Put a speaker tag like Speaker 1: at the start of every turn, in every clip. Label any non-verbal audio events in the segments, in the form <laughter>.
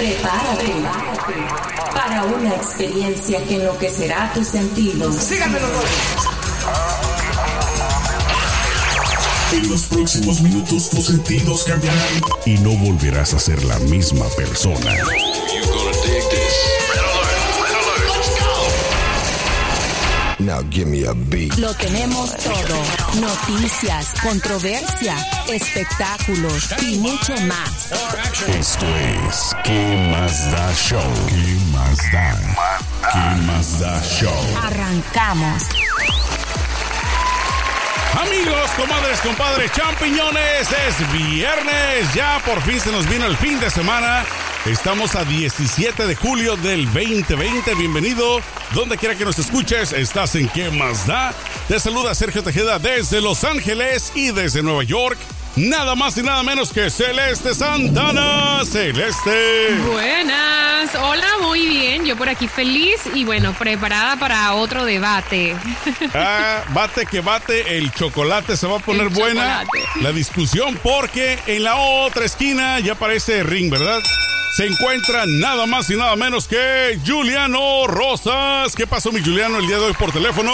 Speaker 1: Prepárate para una experiencia que enloquecerá tus sentidos.
Speaker 2: Síganme los
Speaker 3: En los próximos minutos tus sentidos cambiarán y no volverás a ser la misma persona.
Speaker 4: Now give me a beat.
Speaker 5: Lo tenemos todo. Noticias, controversia, espectáculos y mucho más.
Speaker 3: Esto es ¿Qué más da show? ¿Qué más da? ¿Qué más da show?
Speaker 5: Arrancamos.
Speaker 6: Amigos, comadres, compadres, champiñones, es viernes, ya por fin se nos vino el fin de semana. Estamos a 17 de julio del 2020. Bienvenido. Donde quiera que nos escuches, estás en ¿Qué más da? Te saluda Sergio Tejeda desde Los Ángeles y desde Nueva York. Nada más y nada menos que Celeste Santana. Celeste.
Speaker 7: Buenas. Hola, muy bien. Yo por aquí feliz y bueno, preparada para otro debate. <laughs>
Speaker 6: Ah, bate que bate, el chocolate se va a poner buena. La discusión porque en la otra esquina ya aparece Ring, ¿verdad? Se encuentra nada más y nada menos que Juliano Rosas. ¿Qué pasó, mi Juliano, el día de hoy por teléfono?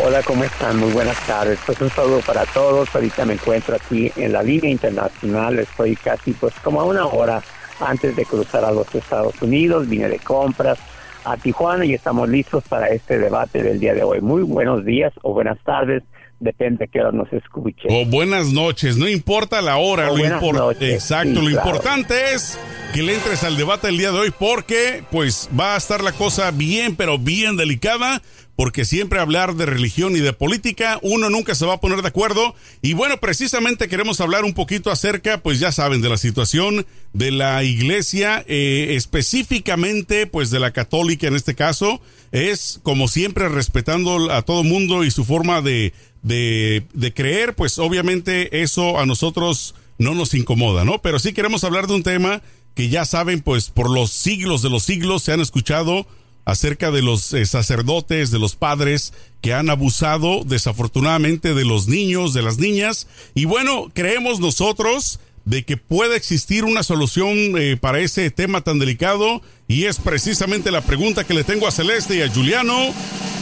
Speaker 8: Hola, ¿cómo están? Muy buenas tardes. Pues un saludo para todos. Ahorita me encuentro aquí en la línea internacional. Estoy casi pues como a una hora antes de cruzar a los Estados Unidos. Vine de compras a Tijuana y estamos listos para este debate del día de hoy. Muy buenos días o buenas tardes, depende de qué hora nos escuche.
Speaker 6: O buenas noches, no importa la hora,
Speaker 8: O
Speaker 6: lo
Speaker 8: buenas
Speaker 6: impor-
Speaker 8: noches,
Speaker 6: Exacto,
Speaker 8: sí,
Speaker 6: lo
Speaker 8: claro.
Speaker 6: importante es que le entres al debate el día de hoy porque pues va a estar la cosa bien, pero bien delicada, porque siempre hablar de religión y de política, uno nunca se va a poner de acuerdo. Y bueno, precisamente queremos hablar un poquito acerca, pues ya saben, de la situación de la iglesia, eh, específicamente pues de la católica en este caso, es como siempre respetando a todo mundo y su forma de, de, de creer, pues obviamente eso a nosotros no nos incomoda, ¿no? Pero sí queremos hablar de un tema que ya saben, pues por los siglos de los siglos se han escuchado acerca de los eh, sacerdotes, de los padres que han abusado desafortunadamente de los niños, de las niñas. Y bueno, creemos nosotros de que puede existir una solución eh, para ese tema tan delicado y es precisamente la pregunta que le tengo a Celeste y a Juliano.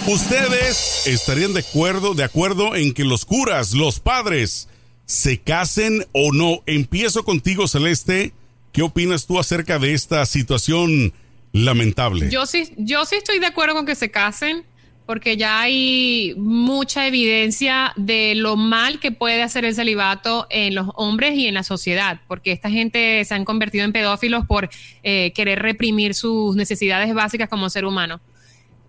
Speaker 6: ¿Ustedes estarían de acuerdo, de acuerdo en que los curas, los padres, se casen o no? Empiezo contigo, Celeste. ¿Qué opinas tú acerca de esta situación lamentable?
Speaker 7: Yo sí, yo sí estoy de acuerdo con que se casen, porque ya hay mucha evidencia de lo mal que puede hacer el celibato en los hombres y en la sociedad, porque esta gente se han convertido en pedófilos por eh, querer reprimir sus necesidades básicas como ser humano.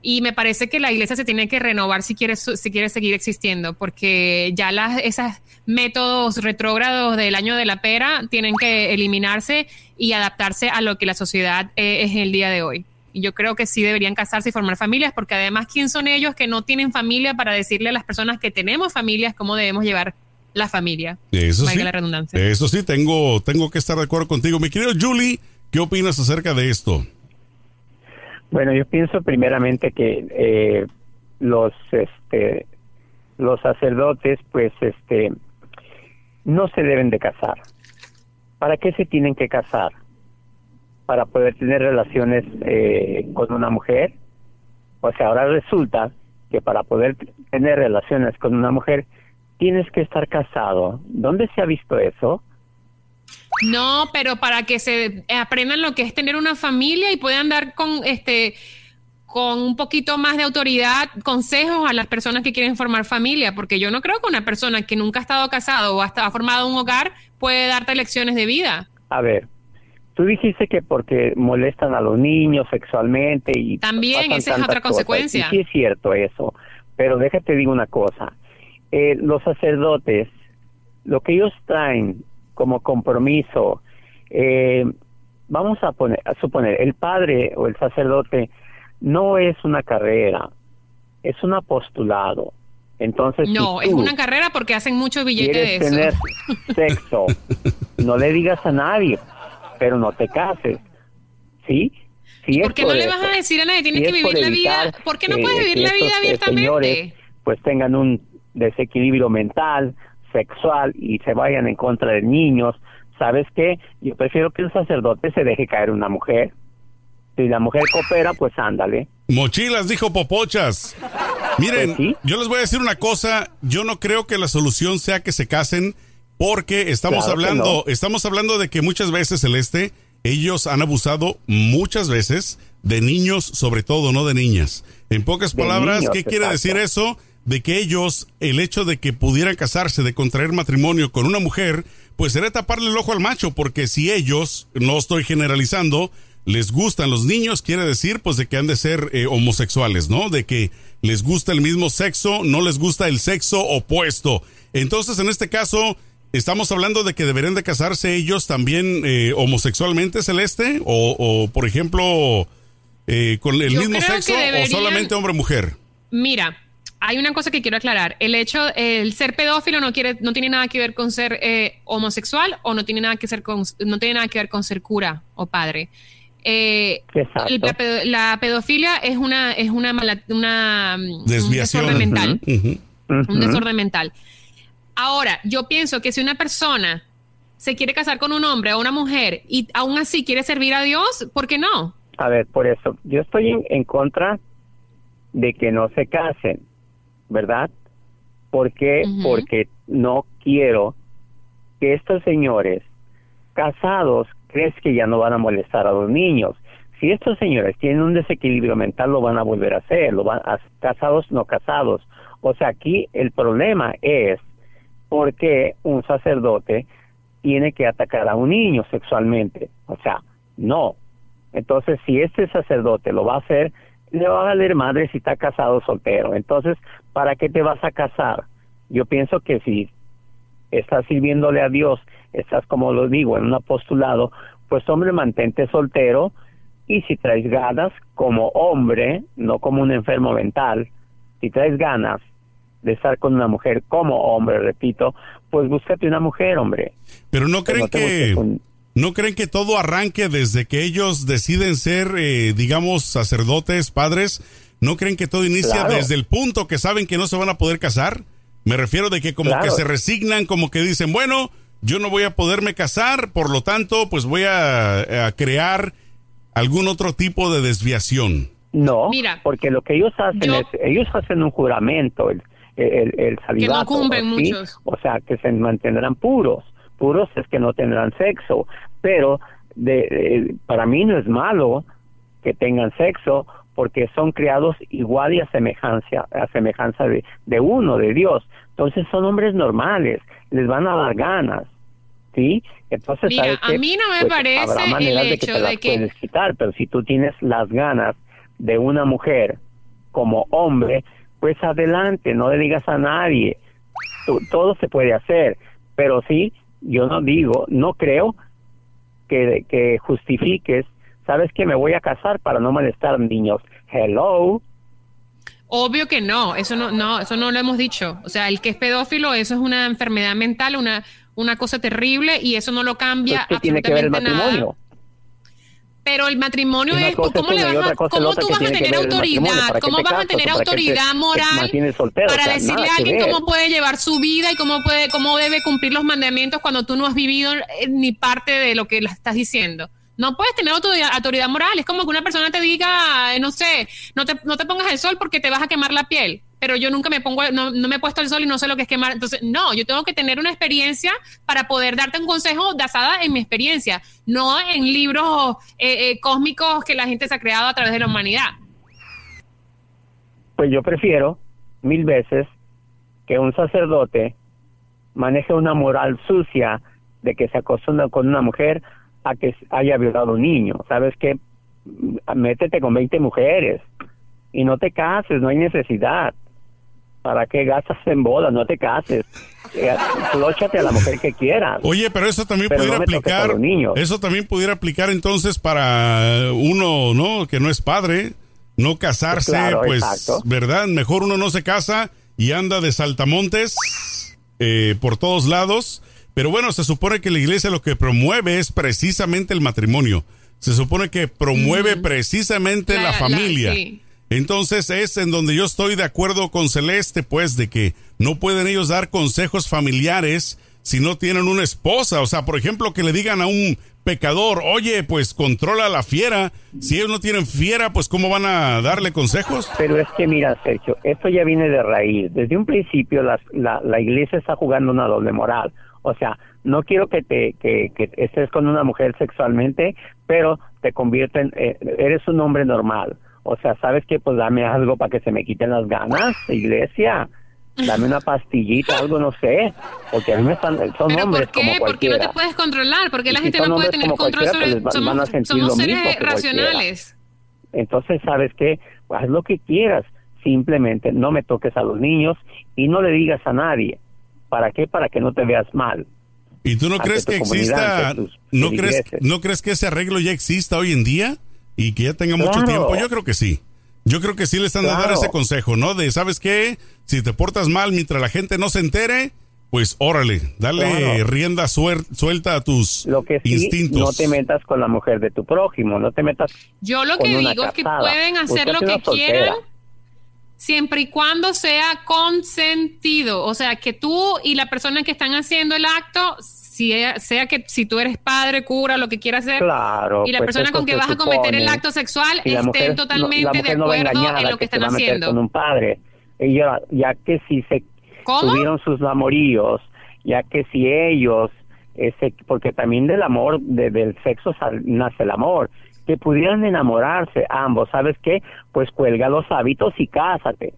Speaker 7: Y me parece que la iglesia se tiene que renovar si quiere, si quiere seguir existiendo, porque ya las, esos métodos retrógrados del año de la pera tienen que eliminarse y adaptarse a lo que la sociedad eh, es el día de hoy. Y yo creo que sí deberían casarse y formar familias, porque además, ¿quién son ellos que no tienen familia para decirle a las personas que tenemos familias cómo debemos llevar la familia?
Speaker 6: Eso
Speaker 7: Valga
Speaker 6: sí.
Speaker 7: la redundancia.
Speaker 6: Eso sí, tengo, tengo que estar de acuerdo contigo. Mi querido Julie, ¿qué opinas acerca de esto?
Speaker 8: Bueno, yo pienso primeramente que eh, los este los sacerdotes pues este no se deben de casar. ¿Para qué se tienen que casar? Para poder tener relaciones eh, con una mujer. O sea, ahora resulta que para poder tener relaciones con una mujer tienes que estar casado. ¿Dónde se ha visto eso?
Speaker 7: No, pero para que se aprendan lo que es tener una familia y puedan dar con este con un poquito más de autoridad consejos a las personas que quieren formar familia, porque yo no creo que una persona que nunca ha estado casado o hasta ha formado un hogar puede darte lecciones de vida.
Speaker 8: A ver, tú dijiste que porque molestan a los niños sexualmente y
Speaker 7: También, esa es otra
Speaker 8: cosas.
Speaker 7: consecuencia.
Speaker 8: Y sí es cierto eso, pero déjate digo una cosa. Eh, los sacerdotes, lo que ellos traen como compromiso, eh, vamos a poner, a suponer, el padre o el sacerdote no es una carrera, es un apostolado. Entonces,
Speaker 7: No,
Speaker 8: si
Speaker 7: es una carrera porque hacen mucho billete de
Speaker 8: quieres tener
Speaker 7: eso.
Speaker 8: sexo, <laughs> no le digas a nadie, pero no te cases. ¿Sí? Si
Speaker 7: ¿Por qué no le
Speaker 8: eso,
Speaker 7: vas a decir a nadie? Tienes
Speaker 8: si
Speaker 7: que vivir la vida. ¿Por qué no puedes vivir la vida
Speaker 8: eh,
Speaker 7: abiertamente?
Speaker 8: señores, pues tengan un desequilibrio mental, sexual y se vayan en contra de niños, ¿sabes qué? Yo prefiero que un sacerdote se deje caer una mujer. Si la mujer coopera, pues ándale.
Speaker 6: Mochilas, dijo Popochas. Miren,
Speaker 8: Pues sí.
Speaker 6: yo les voy a decir una cosa, yo no creo que la solución sea que se casen porque estamos
Speaker 8: Claro
Speaker 6: hablando, estamos hablando de que muchas veces Celeste ellos han abusado muchas veces de niños, sobre todo, no de niñas. En pocas
Speaker 8: De
Speaker 6: palabras,
Speaker 8: niños,
Speaker 6: ¿qué quiere
Speaker 8: exacto.
Speaker 6: decir eso? De que ellos, el hecho de que pudieran casarse, de contraer matrimonio con una mujer, pues será taparle el ojo al macho, porque si ellos, no estoy generalizando, les gustan los niños, quiere decir pues de que han de ser eh, homosexuales, ¿no? De que les gusta el mismo sexo, no les gusta el sexo opuesto. Entonces, en este caso, estamos hablando de que deberían de casarse ellos también eh, homosexualmente, Celeste, o, o, por ejemplo, eh, con el
Speaker 7: Yo
Speaker 6: mismo sexo o solamente hombre-mujer.
Speaker 7: Mira, hay una cosa que quiero aclarar. El hecho, el ser pedófilo no quiere, no tiene nada que ver con ser eh, homosexual o no tiene nada que ser con, no tiene nada que ver con ser cura o padre. Eh, el- la, pedo- la pedofilia es una, es una mala, una mm, un
Speaker 6: Desviación.
Speaker 7: desorden mental. Un desorden mental. Ahora, yo pienso que si una persona se quiere casar con un hombre o una mujer y aún así quiere servir a Dios, ¿por qué no?
Speaker 8: A ver, por eso, yo estoy en, en contra de que no se casen, ¿verdad? ¿Por qué? Porque no quiero que estos señores casados crees que ya no van a molestar a los niños. Si estos señores tienen un desequilibrio mental, lo van a volver a hacer, lo van a, casados no casados. O sea, aquí el problema es por qué un sacerdote tiene que atacar a un niño sexualmente. O sea, no. Entonces, si este sacerdote lo va a hacer, le va a valer madre si está casado soltero. Entonces, ¿para qué te vas a casar? Yo pienso que si estás sirviéndole a Dios, estás, como lo digo, en un apostolado, pues hombre, mantente soltero y si traes ganas como hombre, no como un enfermo mental, si traes ganas de estar con una mujer como hombre, repito, pues búscate una mujer, hombre.
Speaker 6: Pero no creen
Speaker 8: no te
Speaker 6: que... ¿No creen que todo arranque desde que ellos deciden ser, eh, digamos, sacerdotes, padres? ¿No creen que todo inicia
Speaker 8: Claro.
Speaker 6: desde el punto que saben que no se van a poder casar? Me refiero de que como
Speaker 8: Claro.
Speaker 6: que se resignan, como que dicen, bueno, yo no voy a poderme casar, por lo tanto, pues voy a, a crear algún otro tipo de desviación.
Speaker 8: No,
Speaker 7: Mira,
Speaker 8: porque lo que ellos hacen
Speaker 7: yo-
Speaker 8: es, ellos hacen un juramento, el, el, el celibato,
Speaker 7: cumplen
Speaker 8: ¿sí?
Speaker 7: muchos.
Speaker 8: O sea, que se mantendrán puros. Puros es que no tendrán sexo, pero de, eh, para mí no es malo que tengan sexo porque son criados igual y a semejanza, a semejanza de, de uno, de Dios. Entonces son hombres normales, les van a dar ganas. ¿Sí? Entonces,
Speaker 7: Mira,
Speaker 8: ¿sabes
Speaker 7: a mí no me parece
Speaker 8: habrá
Speaker 7: el
Speaker 8: maneras de que te
Speaker 7: de que-
Speaker 8: puedes quitar, pero si tú tienes las ganas de una mujer como hombre, pues adelante, no le digas a nadie. Tú- todo se puede hacer, pero sí, yo no digo, no creo que, que justifiques, sabes que me voy a casar para no molestar a niños. Hello,
Speaker 7: Obvio que no, eso no, no, eso no lo hemos dicho. O sea, el que es pedófilo, eso es una enfermedad mental, una, una cosa terrible y eso no lo cambia
Speaker 8: pues, ¿qué tiene que ver el
Speaker 7: absolutamente
Speaker 8: matrimonio?
Speaker 7: nada. Pero el matrimonio
Speaker 8: Una
Speaker 7: es, ¿cómo, le vas a, cómo tú vas a tener autoridad?
Speaker 8: ¿Para qué
Speaker 7: ¿Cómo vas a tener
Speaker 8: ¿Para qué te-
Speaker 7: autoridad moral
Speaker 8: soltero?
Speaker 7: para
Speaker 8: O sea,
Speaker 7: decirle a alguien cómo puede llevar su vida y cómo puede, cómo debe cumplir los mandamientos cuando tú no has vivido eh, ni parte de lo que le estás diciendo? No puedes tener autoridad, moral. Es como que una persona te diga, no sé, no te, no te pongas el sol porque te vas a quemar la piel. Pero yo nunca me pongo, no, no me he puesto el sol y no sé lo que es quemar. Entonces, no, yo tengo que tener una experiencia para poder darte un consejo basada en mi experiencia, no en libros eh, eh, cósmicos que la gente se ha creado a través de la humanidad.
Speaker 8: Pues yo prefiero mil veces que un sacerdote maneje una moral sucia de que se acostumbra con una mujer a que haya violado a un niño. ¿Sabes qué? Métete con 20 mujeres y no te cases, no hay necesidad. ¿Para qué gastas en bodas? No te cases. Eh, Flóchate a la mujer que quieras.
Speaker 6: Oye, pero eso también
Speaker 8: Pero
Speaker 6: pudiera
Speaker 8: no
Speaker 6: aplicar, eso también pudiera aplicar entonces para uno, ¿no? Que no es padre, no casarse,
Speaker 8: Claro,
Speaker 6: pues,
Speaker 8: exacto.
Speaker 6: ¿verdad? Mejor uno no se casa y anda de saltamontes eh, por todos lados. Pero bueno, se supone que la iglesia lo que promueve es precisamente el matrimonio. Se supone que promueve precisamente la,
Speaker 7: La- la-
Speaker 6: familia.
Speaker 7: sí.
Speaker 6: Entonces es en donde yo estoy de acuerdo con Celeste, pues, de que no pueden ellos dar consejos familiares si no tienen una esposa? O sea, por ejemplo, que le digan a un pecador, oye, pues controla la fiera. Si ellos no tienen fiera, pues ¿cómo van a darle consejos?
Speaker 8: Pero es que mira, Sergio, esto ya viene de raíz. Desde un principio la, la, la iglesia está jugando una doble moral. O sea, no quiero que te que, que estés con una mujer sexualmente, pero te convierten, eh, eres un hombre normal. O sea, ¿sabes qué? Pues dame algo para que se me quiten las ganas, iglesia. Dame una pastillita, algo, no sé. Porque a mí me están, son
Speaker 7: ¿Pero
Speaker 8: hombres
Speaker 7: por qué?
Speaker 8: como
Speaker 7: ¿Por qué no
Speaker 8: cualquiera.
Speaker 7: te puedes controlar? ¿Por qué
Speaker 8: Y
Speaker 7: la
Speaker 8: si
Speaker 7: gente no puede tener control
Speaker 8: cualquiera,
Speaker 7: sobre...
Speaker 8: pues van- van a
Speaker 7: Somos,
Speaker 8: sentir
Speaker 7: somos
Speaker 8: lo
Speaker 7: seres
Speaker 8: mismo que cualquiera.
Speaker 7: racionales.
Speaker 8: Entonces, ¿sabes qué? Haz lo que quieras. Simplemente no me toques a los niños y no le digas a nadie. ¿Para qué? Para que no te veas mal.
Speaker 6: ¿Y tú no crees que exista, no crees, no crees que ese arreglo ya exista hoy en día y que ya tenga mucho
Speaker 8: Claro.
Speaker 6: tiempo? Yo creo que sí. Yo creo que sí le están dando
Speaker 8: Claro.
Speaker 6: ese consejo, ¿no? De, ¿sabes qué? Si te portas mal mientras la gente no se entere, pues órale, dale
Speaker 8: Claro.
Speaker 6: rienda suer- suelta a tus
Speaker 8: Lo que sí,
Speaker 6: instintos.
Speaker 8: no te metas con la mujer de tu prójimo, no te metas
Speaker 7: Yo lo
Speaker 8: con
Speaker 7: que
Speaker 8: una
Speaker 7: digo es que pueden hacer lo que
Speaker 8: soltera.
Speaker 7: quieran siempre y cuando sea consentido. O sea, que tú y la persona que están haciendo el acto, si ella- sea que si tú eres padre, cura, lo que quieras hacer,
Speaker 8: Claro.
Speaker 7: y la
Speaker 8: pues
Speaker 7: persona con que vas a cometer el acto sexual
Speaker 8: Y la
Speaker 7: estén
Speaker 8: no-
Speaker 7: totalmente de
Speaker 8: no
Speaker 7: acuerdo en lo que están haciendo.
Speaker 8: Con un padre. Ella, ya que si se
Speaker 7: ¿Cómo?
Speaker 8: tuvieron sus amoríos, ya que si ellos, ese, porque también del amor, de- del sexo sal- nace el amor, que pudieran enamorarse ambos, ¿sabes qué? Pues cuelga los hábitos y cásate.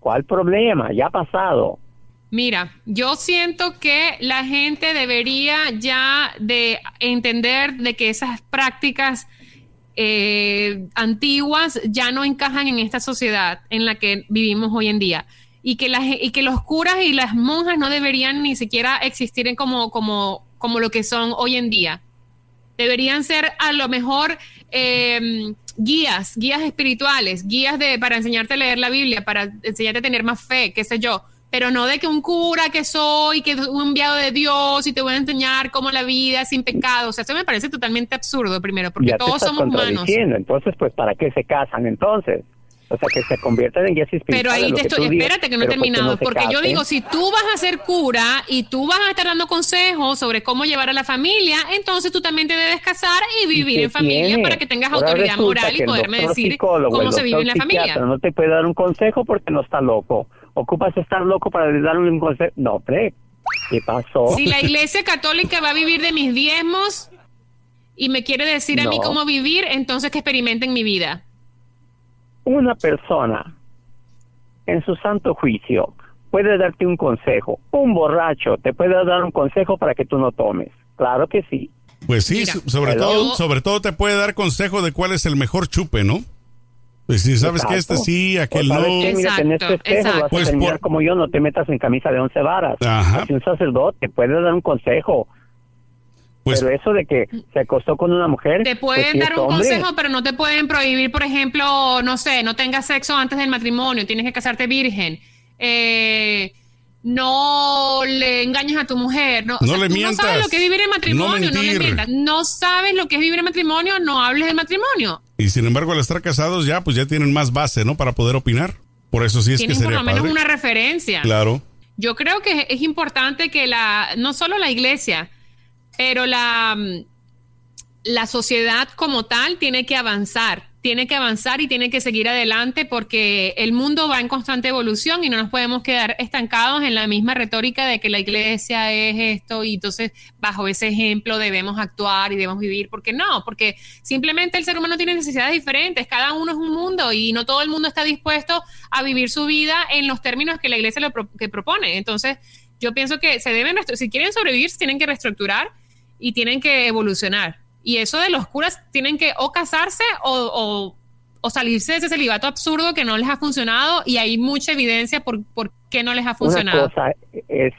Speaker 8: ¿Cuál problema? Ya ha pasado.
Speaker 7: Mira, yo siento que la gente debería ya de entender de que esas prácticas eh, antiguas ya no encajan en esta sociedad en la que vivimos hoy en día y que, las, y que los curas y las monjas no deberían ni siquiera existir en como, como, como lo que son hoy en día. Deberían ser a lo mejor eh, guías, guías espirituales, guías de, para enseñarte a leer la Biblia, para enseñarte a tener más fe, qué sé yo. Pero no de que un cura que soy, que es un enviado de Dios y te voy a enseñar cómo la vida sin pecado. O sea, eso me parece totalmente absurdo, primero, porque
Speaker 8: ya te
Speaker 7: todos
Speaker 8: estás
Speaker 7: somos humanos.
Speaker 8: Entonces, pues, ¿para qué se casan entonces? O sea, que se conviertan en guías espirituales.
Speaker 7: Pero ahí te
Speaker 8: que
Speaker 7: estoy,
Speaker 8: digas,
Speaker 7: espérate que no he terminado, porque yo digo, si tú vas a ser cura y tú vas a estar dando consejos sobre cómo llevar a la familia, entonces tú también te debes casar y vivir en familia
Speaker 8: tiene?
Speaker 7: para que tengas
Speaker 8: Ahora
Speaker 7: autoridad moral y poderme decir cómo se vive en la familia.
Speaker 8: No te puede dar un consejo porque no está loco. Ocupas estar loco para darle un consejo. No, hombre, ¿qué pasó?
Speaker 7: Si la iglesia católica va a vivir de mis diezmos y me quiere decir a mí cómo vivir, entonces que experimenten mi vida.
Speaker 8: Una persona en su santo juicio puede darte un consejo. Un borracho te puede dar un consejo para que tú no tomes. Claro que sí.
Speaker 6: Pues sí,
Speaker 7: Mira,
Speaker 6: sobre todo, sobre todo te puede dar consejo de cuál es el mejor chupe, ¿no? Pues si sabes que este
Speaker 8: Exacto.
Speaker 6: sí, aquel
Speaker 8: O
Speaker 6: no.
Speaker 8: qué, mira, en este
Speaker 7: Exacto,
Speaker 8: espejo vas
Speaker 7: exacto.
Speaker 8: a
Speaker 6: Pues
Speaker 8: terminar
Speaker 6: por-
Speaker 8: como yo, no te metas en camisa de once varas.
Speaker 6: Ajá.
Speaker 8: Si un sacerdote puede dar un consejo,
Speaker 6: Pues
Speaker 8: pero eso de que se acostó con una mujer,
Speaker 7: Te
Speaker 8: pues
Speaker 7: pueden dar un
Speaker 8: hombre.
Speaker 7: consejo, pero no te pueden prohibir, por ejemplo, no sé, no tengas sexo antes del matrimonio, tienes que casarte virgen. Eh, no le engañes a tu mujer. No,
Speaker 6: No
Speaker 7: o sea,
Speaker 6: le
Speaker 7: tú
Speaker 6: mientas,
Speaker 7: No sabes lo que es vivir en
Speaker 6: no
Speaker 7: matrimonio, no, le
Speaker 6: mentir.
Speaker 7: mientas. No sabes lo que es vivir en matrimonio, no hables del matrimonio.
Speaker 6: Y sin embargo, al estar casados ya, pues ya tienen más base, ¿no? Para poder opinar. Por eso sí es
Speaker 7: Tienes
Speaker 6: que
Speaker 7: por
Speaker 6: sería
Speaker 7: lo menos
Speaker 6: padre.
Speaker 7: una referencia.
Speaker 6: Claro.
Speaker 7: Yo creo que es importante que la, no solo la iglesia, pero la, mm, la sociedad como tal tiene que avanzar, tiene que avanzar y tiene que seguir adelante porque el mundo va en constante evolución y no nos podemos quedar estancados en la misma retórica de que la iglesia es esto y entonces bajo ese ejemplo debemos actuar y debemos vivir, porque no, porque simplemente el ser humano tiene necesidades diferentes, cada uno es un mundo y no todo el mundo está dispuesto a vivir su vida en los términos que la iglesia lo pro- que propone. Entonces, yo pienso que se deben, si quieren sobrevivir, se tienen que reestructurar y tienen que evolucionar. Y eso de los curas tienen que o casarse o, o- o salirse de ese celibato absurdo que no les ha funcionado y hay mucha evidencia por, por qué no les ha
Speaker 8: Una
Speaker 7: funcionado.
Speaker 8: cosa es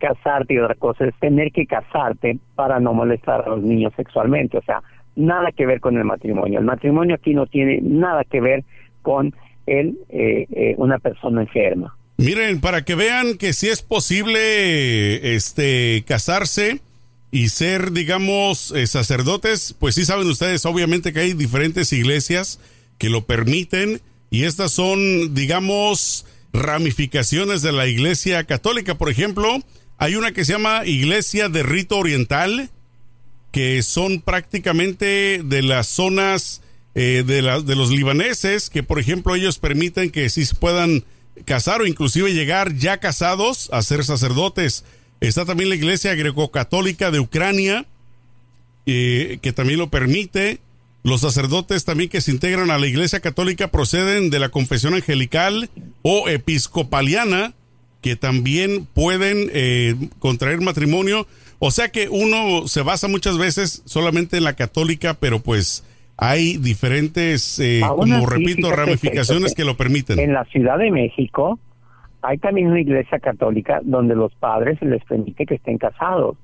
Speaker 8: casarte y otra cosa es tener que casarte para no molestar a los niños sexualmente. O sea, nada que ver con el matrimonio. El matrimonio aquí no tiene nada que ver con el, eh, eh, una persona enferma.
Speaker 6: Miren, para que vean que sí es posible este casarse y ser, digamos, eh, sacerdotes, pues sí saben ustedes, obviamente que hay diferentes iglesias que lo permiten y estas son, digamos, ramificaciones de la iglesia católica. Por ejemplo, Hay una que se llama Iglesia de Rito Oriental, que son prácticamente de las zonas eh, de, de los libaneses, que por ejemplo ellos permiten que sí se puedan casar o inclusive llegar ya casados a ser sacerdotes. Está también la Iglesia Greco-Católica de Ucrania, eh, que también lo permite. Los sacerdotes también que se integran a la Iglesia Católica proceden de la confesión angelical o episcopaliana, que también pueden eh, contraer matrimonio. O sea que uno se basa muchas veces solamente en la católica, pero pues hay diferentes, eh, como
Speaker 8: así,
Speaker 6: repito,
Speaker 8: fíjate,
Speaker 6: ramificaciones que lo permiten.
Speaker 8: En la Ciudad de México hay también una iglesia católica donde los padres les permite que estén casados.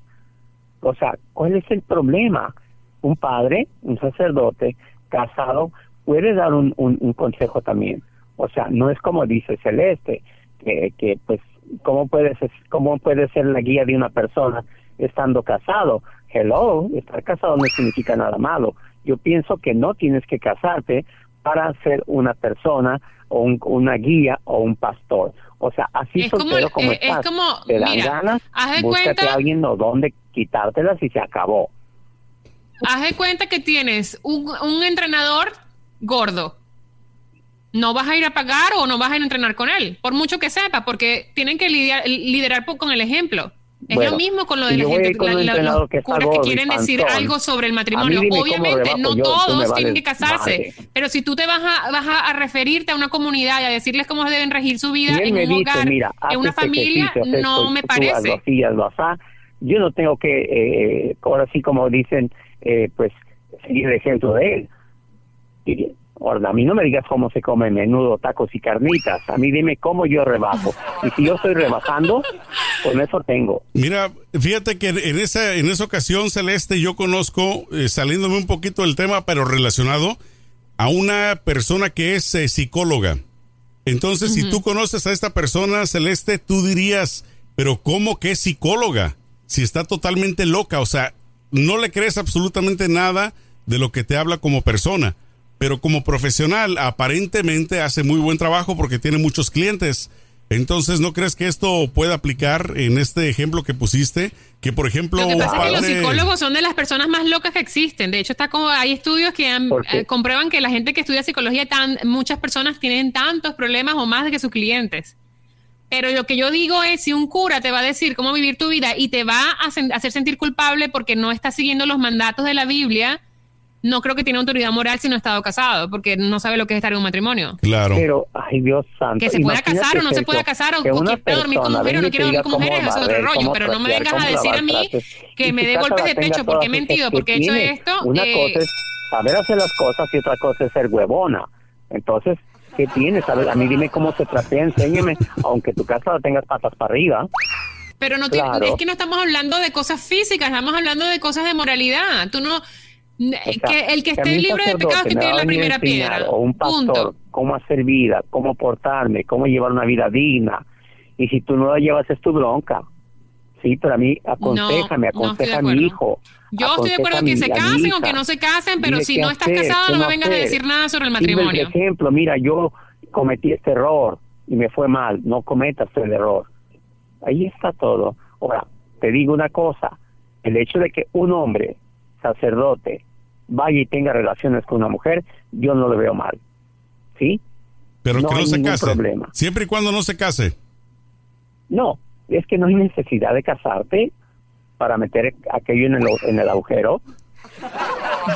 Speaker 8: O sea, ¿cuál es el problema? Un padre, un sacerdote casado puede dar un, un, un consejo también. O sea, no es como dice Celeste, que, que pues, ¿cómo puede, ser, ¿cómo puede ser la guía de una persona estando casado? Hello, estar casado no significa nada malo. Yo pienso que no tienes que casarte para ser una persona o un- una guía o un pastor. O sea, así
Speaker 7: Es como
Speaker 8: soltero
Speaker 7: el-
Speaker 8: como
Speaker 7: es- es como,
Speaker 8: te dan
Speaker 7: mira,
Speaker 8: ganas, búscate
Speaker 7: cuenta-
Speaker 8: a alguien o donde quitártelas y se acabó.
Speaker 7: Haz de cuenta que tienes un, un entrenador gordo. No vas a ir a pagar o no vas a ir a entrenar con él, por mucho que sepa, porque tienen que lidiar- liderar con el ejemplo. Es
Speaker 8: Bueno,
Speaker 7: lo mismo con lo
Speaker 8: si
Speaker 7: de la gente, la- la- los
Speaker 8: que
Speaker 7: curas que quieren decir algo sobre el matrimonio. Obviamente, no
Speaker 8: yo, me
Speaker 7: todos tienen que casarse,
Speaker 8: madre.
Speaker 7: pero si tú te vas a, vas a, referirte a una comunidad y a decirles cómo deben regir su vida
Speaker 8: Si
Speaker 7: en un
Speaker 8: dice,
Speaker 7: hogar,
Speaker 8: mira,
Speaker 7: en una
Speaker 8: este
Speaker 7: familia, no
Speaker 8: esto,
Speaker 7: me parece.
Speaker 8: así, hazlo así. Yo no tengo que, eh, ahora sí como dicen, eh, pues seguir el ejemplo de él. Y, ahora, a mí no me digas cómo se come menudo, tacos y carnitas. A mí dime cómo yo rebajo. Y si yo estoy rebajando, con eso tengo.
Speaker 6: Mira, fíjate que en esa, en esa ocasión, Celeste, yo conozco, eh, saliéndome un poquito del tema, pero relacionado, a una persona que es eh, psicóloga. Entonces, si tú conoces a esta persona, Celeste, tú dirías, pero ¿cómo que es psicóloga? Si está totalmente loca, o sea, no le crees absolutamente nada de lo que te habla como persona, pero como profesional aparentemente hace muy buen trabajo porque tiene muchos clientes. Entonces, ¿no crees que esto puede aplicar en este ejemplo que pusiste? Que, por ejemplo,
Speaker 7: Lo que pasa es que los psicólogos son de las personas más locas que existen. De hecho, está como hay estudios que han- eh, comprueban que la gente que estudia psicología, tan, muchas personas tienen tantos problemas o más que sus clientes. Pero lo que yo digo es, si un cura te va a decir cómo vivir tu vida y te va a sen- hacer sentir culpable porque no está siguiendo los mandatos de la Biblia, no creo que tiene autoridad moral si no ha estado casado, porque no sabe lo que es estar en un matrimonio.
Speaker 6: Claro.
Speaker 8: Pero, ay Dios santo.
Speaker 7: Que se pueda casar o no se pueda casar, o,
Speaker 8: que
Speaker 7: dormir con mujeres o no
Speaker 8: te
Speaker 7: dormir con mujeres, eso es otro rollo, pero no me vengas a decir a mí que me dé golpes de pecho porque he mentido, porque he hecho esto.
Speaker 8: Una
Speaker 7: eh,
Speaker 8: cosa es saber hacer las cosas y otra cosa es ser huevona. Entonces, ¿qué tienes? A, ver, a mí dime cómo se trapea, enséñame, <laughs> aunque tu casa la tengas patas para arriba.
Speaker 7: Pero no tiene-
Speaker 8: Claro.
Speaker 7: es que no estamos hablando de cosas físicas, estamos hablando de cosas de moralidad. Tú no
Speaker 8: O sea,
Speaker 7: que el que esté libre de pecados que tiene la primera piedra.
Speaker 8: O un pastor,
Speaker 7: Punto.
Speaker 8: cómo hacer vida, cómo portarme, cómo llevar una vida digna. Y si tú no la llevas, es tu bronca. Sí, pero a mí, aconsejame,
Speaker 7: no
Speaker 8: aconseja a mi hijo.
Speaker 7: Yo estoy de acuerdo que se casen o que no se casen, pero si no estás
Speaker 8: hacer,
Speaker 7: casado no me vengas a decir nada sobre el matrimonio.
Speaker 8: el ejemplo, mira, yo cometí este error y me fue mal, no cometas el error. Ahí está todo. Ahora, te digo una cosa, el hecho de que un hombre, sacerdote, vaya y tenga relaciones con una mujer, yo no lo veo mal. ¿Sí?
Speaker 6: Pero
Speaker 8: no
Speaker 6: que no
Speaker 8: hay
Speaker 6: se
Speaker 8: ningún
Speaker 6: case.
Speaker 8: problema.
Speaker 6: Siempre y cuando no se case.
Speaker 8: No, es que no hay necesidad de casarte para meter aquello en el, en el agujero.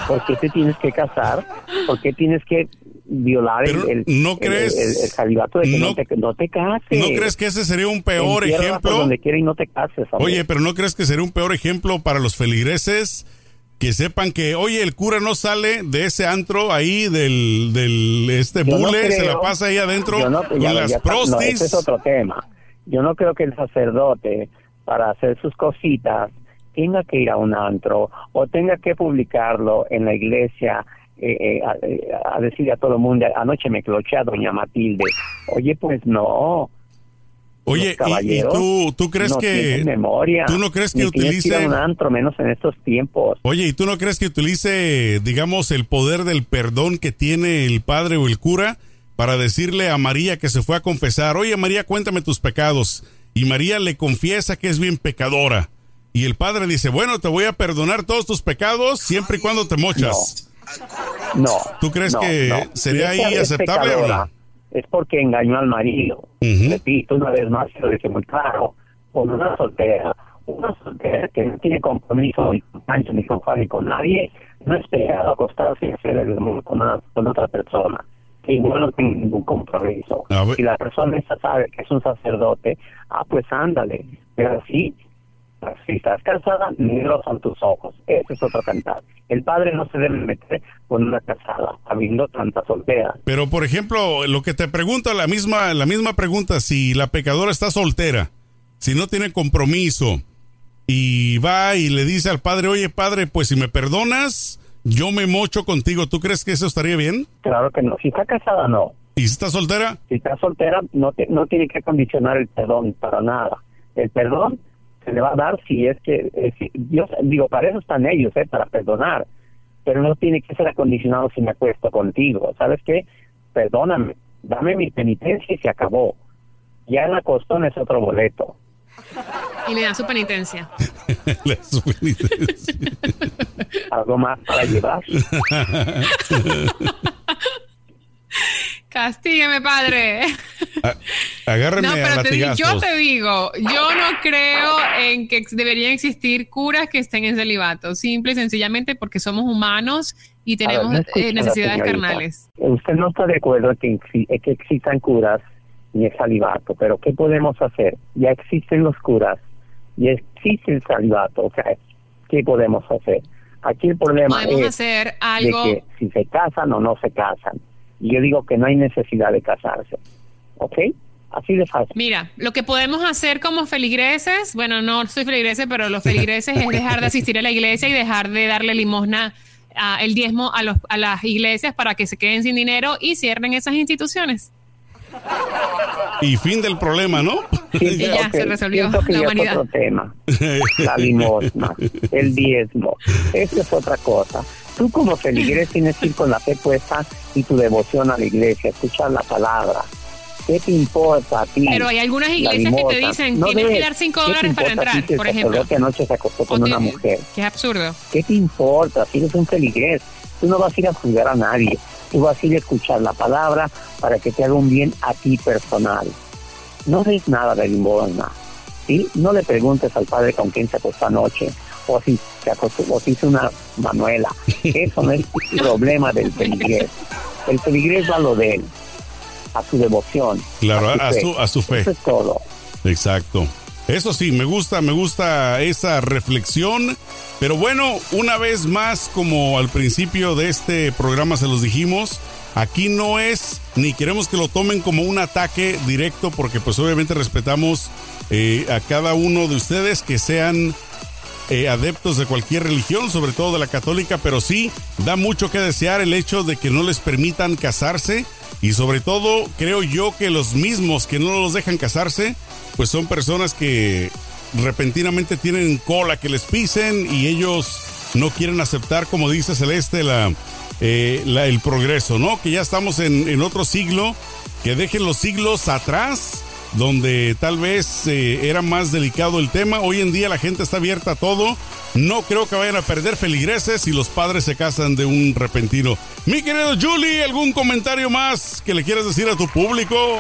Speaker 8: ¿Por qué te tienes que casar? ¿Por qué tienes que violar el,
Speaker 6: Pero
Speaker 8: el,
Speaker 6: ¿no crees-
Speaker 8: el- el celibato de que no,
Speaker 6: no-
Speaker 8: te, no te cases?
Speaker 6: ¿No crees que ese sería un peor ejemplo?
Speaker 8: donde quiera y no te cases.
Speaker 6: Oye, pero ¿no crees que sería un peor ejemplo para los feligreses? Que sepan que, oye, el cura no sale de ese antro ahí del, del este
Speaker 8: Yo no
Speaker 6: bule, se la pasa ahí adentro
Speaker 8: no-
Speaker 6: con
Speaker 8: ya-
Speaker 6: las
Speaker 8: ya está- no,
Speaker 6: prostis.
Speaker 8: ese es otro tema. Yo no creo que el sacerdote, para hacer sus cositas, tenga que ir a un antro o tenga que publicarlo en la iglesia eh, eh, a, eh, a decirle a todo el mundo, anoche me cloché a doña Matilde. Oye, pues no.
Speaker 6: Oye, ¿y, tú, tú crees
Speaker 8: no
Speaker 6: que...
Speaker 8: memoria.
Speaker 6: ¿Tú no crees que utilice-
Speaker 8: un antro, menos en estos tiempos.
Speaker 6: Oye, ¿y tú no crees que utilice, digamos, el poder del perdón que tiene el padre o el cura para decirle a María que se fue a confesar, oye María, cuéntame tus pecados? y María le confiesa que es bien pecadora. Y el padre dice, bueno, te voy a perdonar todos tus pecados siempre y cuando te mochas.
Speaker 8: No.
Speaker 6: ¿Tú crees
Speaker 8: no,
Speaker 6: que
Speaker 8: no.
Speaker 6: sería ahí aceptable o no?
Speaker 8: Es porque engañó al marido.
Speaker 6: Ujú.
Speaker 8: Repito, una vez más, lo dije muy claro. Con una soltera, una soltera que no tiene compromiso ni con Pancho, ni con Juan, ni con nadie, no es pecado acostarse y hacer el amor con, una- con otra persona. Igual no tiene ningún compromiso.
Speaker 6: A.
Speaker 8: Si la persona esa sabe que es un sacerdote, ah, pues ándale. Pero sí, si estás casada, negros son tus ojos. Ese es otro cantar. El padre no se debe meter con una casada, habiendo tantas solteras.
Speaker 6: Pero por ejemplo, lo que te pregunto, la misma, la misma pregunta, si la pecadora está soltera, si no tiene compromiso, y va y le dice al padre, oye padre, pues si me perdonas, yo me mocho contigo, ¿tú crees que eso estaría bien?
Speaker 8: Claro que no. Si está casada, no.
Speaker 6: ¿Y si está soltera?
Speaker 8: Si está soltera, no, te- no tiene que condicionar el perdón para nada. El perdón se le va a dar si es que, eh, si- Dios, digo, para eso están ellos, eh, para perdonar. Pero no tiene que ser acondicionado si me acuesto contigo. ¿Sabes qué? Perdóname, dame mi penitencia y se acabó. Ya la costón es otro boleto.
Speaker 7: Y le dan su penitencia. <laughs>
Speaker 6: La supenitencia.
Speaker 8: Algo más para llevar. <laughs> <laughs>
Speaker 7: Castígueme, padre.
Speaker 6: Agárreme
Speaker 7: No,
Speaker 6: a
Speaker 7: pero te di- yo te digo, yo no creo en que deberían existir curas que estén en celibato, simple y sencillamente porque somos humanos y
Speaker 8: ver,
Speaker 7: tenemos
Speaker 8: no
Speaker 7: eh, necesidades carnales.
Speaker 8: Usted no está de acuerdo en que, en que existan curas ni el salivato, pero ¿qué podemos hacer? Ya existen los curas, ya existe el salivato, o sea, ¿qué podemos hacer? Aquí el problema
Speaker 7: Podemos
Speaker 8: es
Speaker 7: hacer
Speaker 8: de que si se casan o no se casan. Y yo digo que no hay necesidad de casarse, ¿ok? Así de fácil.
Speaker 7: Mira, lo que podemos hacer como feligreses, bueno, no soy feligrese, pero los feligreses es dejar de asistir a la iglesia y dejar de darle limosna, a el diezmo a, los, a las iglesias para que se queden sin dinero y cierren esas instituciones.
Speaker 6: Y fin del problema, ¿no?
Speaker 8: Sí,
Speaker 7: ya
Speaker 8: ok,
Speaker 7: se resolvió
Speaker 8: siento que
Speaker 7: la
Speaker 8: ya es
Speaker 7: humanidad.
Speaker 8: otro tema. La limosna, el diezmo, eso es otra cosa. Tú como feligres tienes que ir con la fe puesta y tu devoción a la iglesia, escuchar la palabra. ¿Qué te importa a ti?
Speaker 7: Pero hay algunas iglesias que te dicen,
Speaker 8: No
Speaker 7: tienes que dar cinco
Speaker 8: ¿Qué te
Speaker 7: dólares para entrar,
Speaker 8: si
Speaker 7: por ejemplo.
Speaker 8: sacerdote anoche se acostó con una mujer.
Speaker 7: Que es absurdo.
Speaker 8: ¿Qué te importa? Si eres un feligres, tú no vas a ir a juzgar a nadie. Tú vas a ir a escuchar la palabra para que te haga un bien a ti personal. No des nada de limosna. ¿sí? No le preguntes al padre con quién se acostó anoche o si se acostó, o si hizo una manuela. <laughs> Eso no es problema del feligres. El feligres va a lo de él, a su devoción.
Speaker 6: Claro, a su, a su fe.
Speaker 8: Eso es todo.
Speaker 6: Exacto. Eso sí, me gusta, me gusta esa reflexión. Pero bueno, una vez más, como al principio de este programa se los dijimos, aquí no es ni queremos que lo tomen como un ataque directo, porque pues obviamente respetamos eh, a cada uno de ustedes que sean eh, adeptos de cualquier religión, sobre todo de la católica, pero sí da mucho que desear el hecho de que no les permitan casarse y sobre todo creo yo que los mismos que no los dejan casarse, pues son personas que repentinamente tienen cola que les pisen y ellos no quieren aceptar, como dice Celeste, la, eh, el progreso, ¿no? Que ya estamos en, en otro siglo, que dejen los siglos atrás donde tal vez eh, era más delicado el tema. Hoy en día la gente está abierta a todo. No creo que vayan a perder feligreses si los padres se casan de un repentino. Mi querido Julie, ¿algún comentario más que le quieras decir a tu público?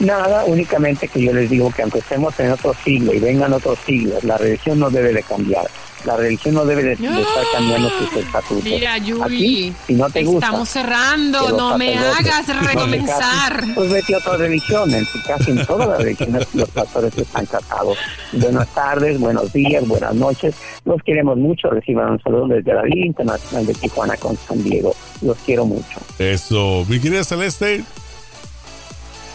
Speaker 8: Nada, únicamente que yo les digo que aunque estemos en otro siglo y vengan otros siglos, la religión no debe de cambiar. La religión no debe de, de estar cambiando sus estatutos.
Speaker 7: Mira,
Speaker 8: Aquí,
Speaker 7: Julie,
Speaker 8: si no te gusta,
Speaker 7: estamos cerrando, no me hagas recomenzar.
Speaker 8: Pues vete a otra religión, en casi en todas las religiones los pastores están casados. Buenas tardes, buenos días, buenas noches. Los queremos mucho. Reciban un saludo desde la Liga Internacional de Tijuana con San Diego. Los quiero mucho.
Speaker 6: Eso, mi querida Celeste.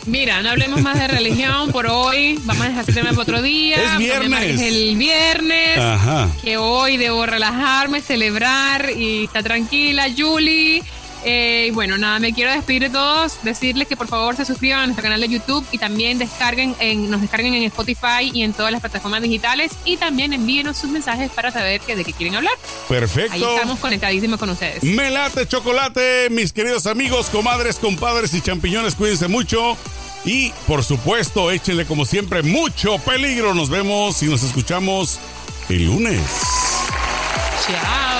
Speaker 7: Mira, no hablemos más de religión por hoy. Vamos a dejar ese tema para otro día.
Speaker 6: Es viernes.
Speaker 7: el viernes.
Speaker 6: Ajá.
Speaker 7: Que hoy debo relajarme, celebrar y estar tranquila, Julie. Eh, y bueno, nada, me quiero despedir de todos, decirles que por favor se suscriban a nuestro canal de YouTube y también descarguen en, nos descarguen en Spotify y en todas las plataformas digitales y también envíenos sus mensajes para saber que, de qué quieren hablar. Ahí
Speaker 6: Perfecto.
Speaker 7: estamos conectadísimos con ustedes.
Speaker 6: Me late chocolate, mis queridos amigos, comadres, compadres y champiñones, cuídense mucho. Y por supuesto, échenle como siempre mucho peligro. Nos vemos y nos escuchamos el lunes.
Speaker 7: Chao.